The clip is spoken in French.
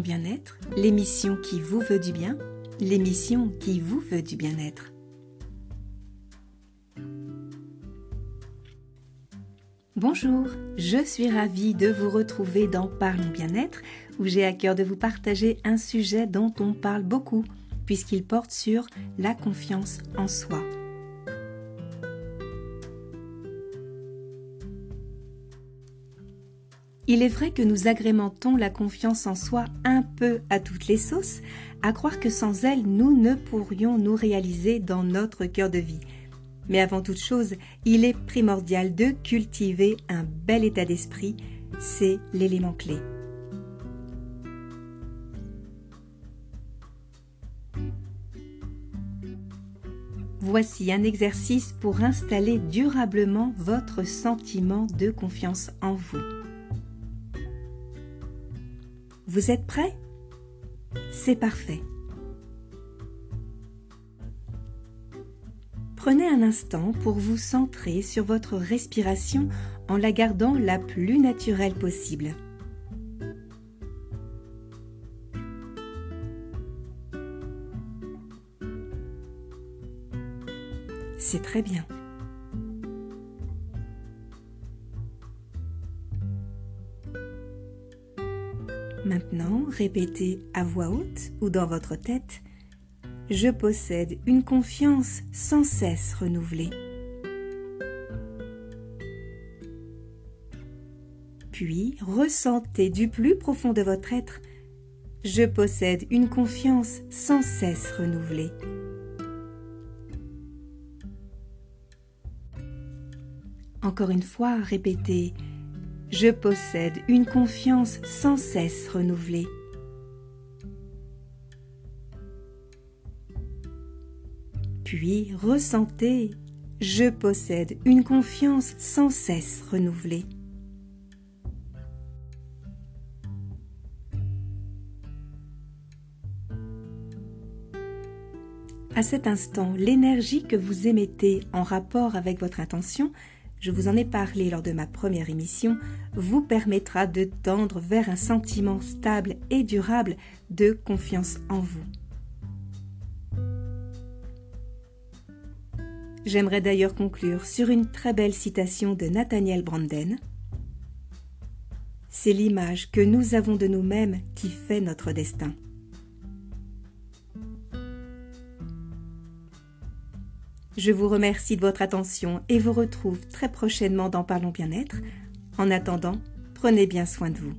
bien-être, l'émission qui vous veut du bien, l'émission qui vous veut du bien-être. Bonjour, je suis ravie de vous retrouver dans Parlons bien-être, où j'ai à cœur de vous partager un sujet dont on parle beaucoup, puisqu'il porte sur la confiance en soi. Il est vrai que nous agrémentons la confiance en soi un peu à toutes les sauces, à croire que sans elle, nous ne pourrions nous réaliser dans notre cœur de vie. Mais avant toute chose, il est primordial de cultiver un bel état d'esprit, c'est l'élément clé. Voici un exercice pour installer durablement votre sentiment de confiance en vous. Vous êtes prêts? C'est parfait. Prenez un instant pour vous centrer sur votre respiration en la gardant la plus naturelle possible. C'est très bien. Maintenant, répétez à voix haute ou dans votre tête Je possède une confiance sans cesse renouvelée. Puis, ressentez du plus profond de votre être Je possède une confiance sans cesse renouvelée. Encore une fois, répétez je possède une confiance sans cesse renouvelée. Puis ressentez, je possède une confiance sans cesse renouvelée. À cet instant, l'énergie que vous émettez en rapport avec votre intention je vous en ai parlé lors de ma première émission, vous permettra de tendre vers un sentiment stable et durable de confiance en vous. J'aimerais d'ailleurs conclure sur une très belle citation de Nathaniel Branden. C'est l'image que nous avons de nous-mêmes qui fait notre destin. Je vous remercie de votre attention et vous retrouve très prochainement dans Parlons bien-être. En attendant, prenez bien soin de vous.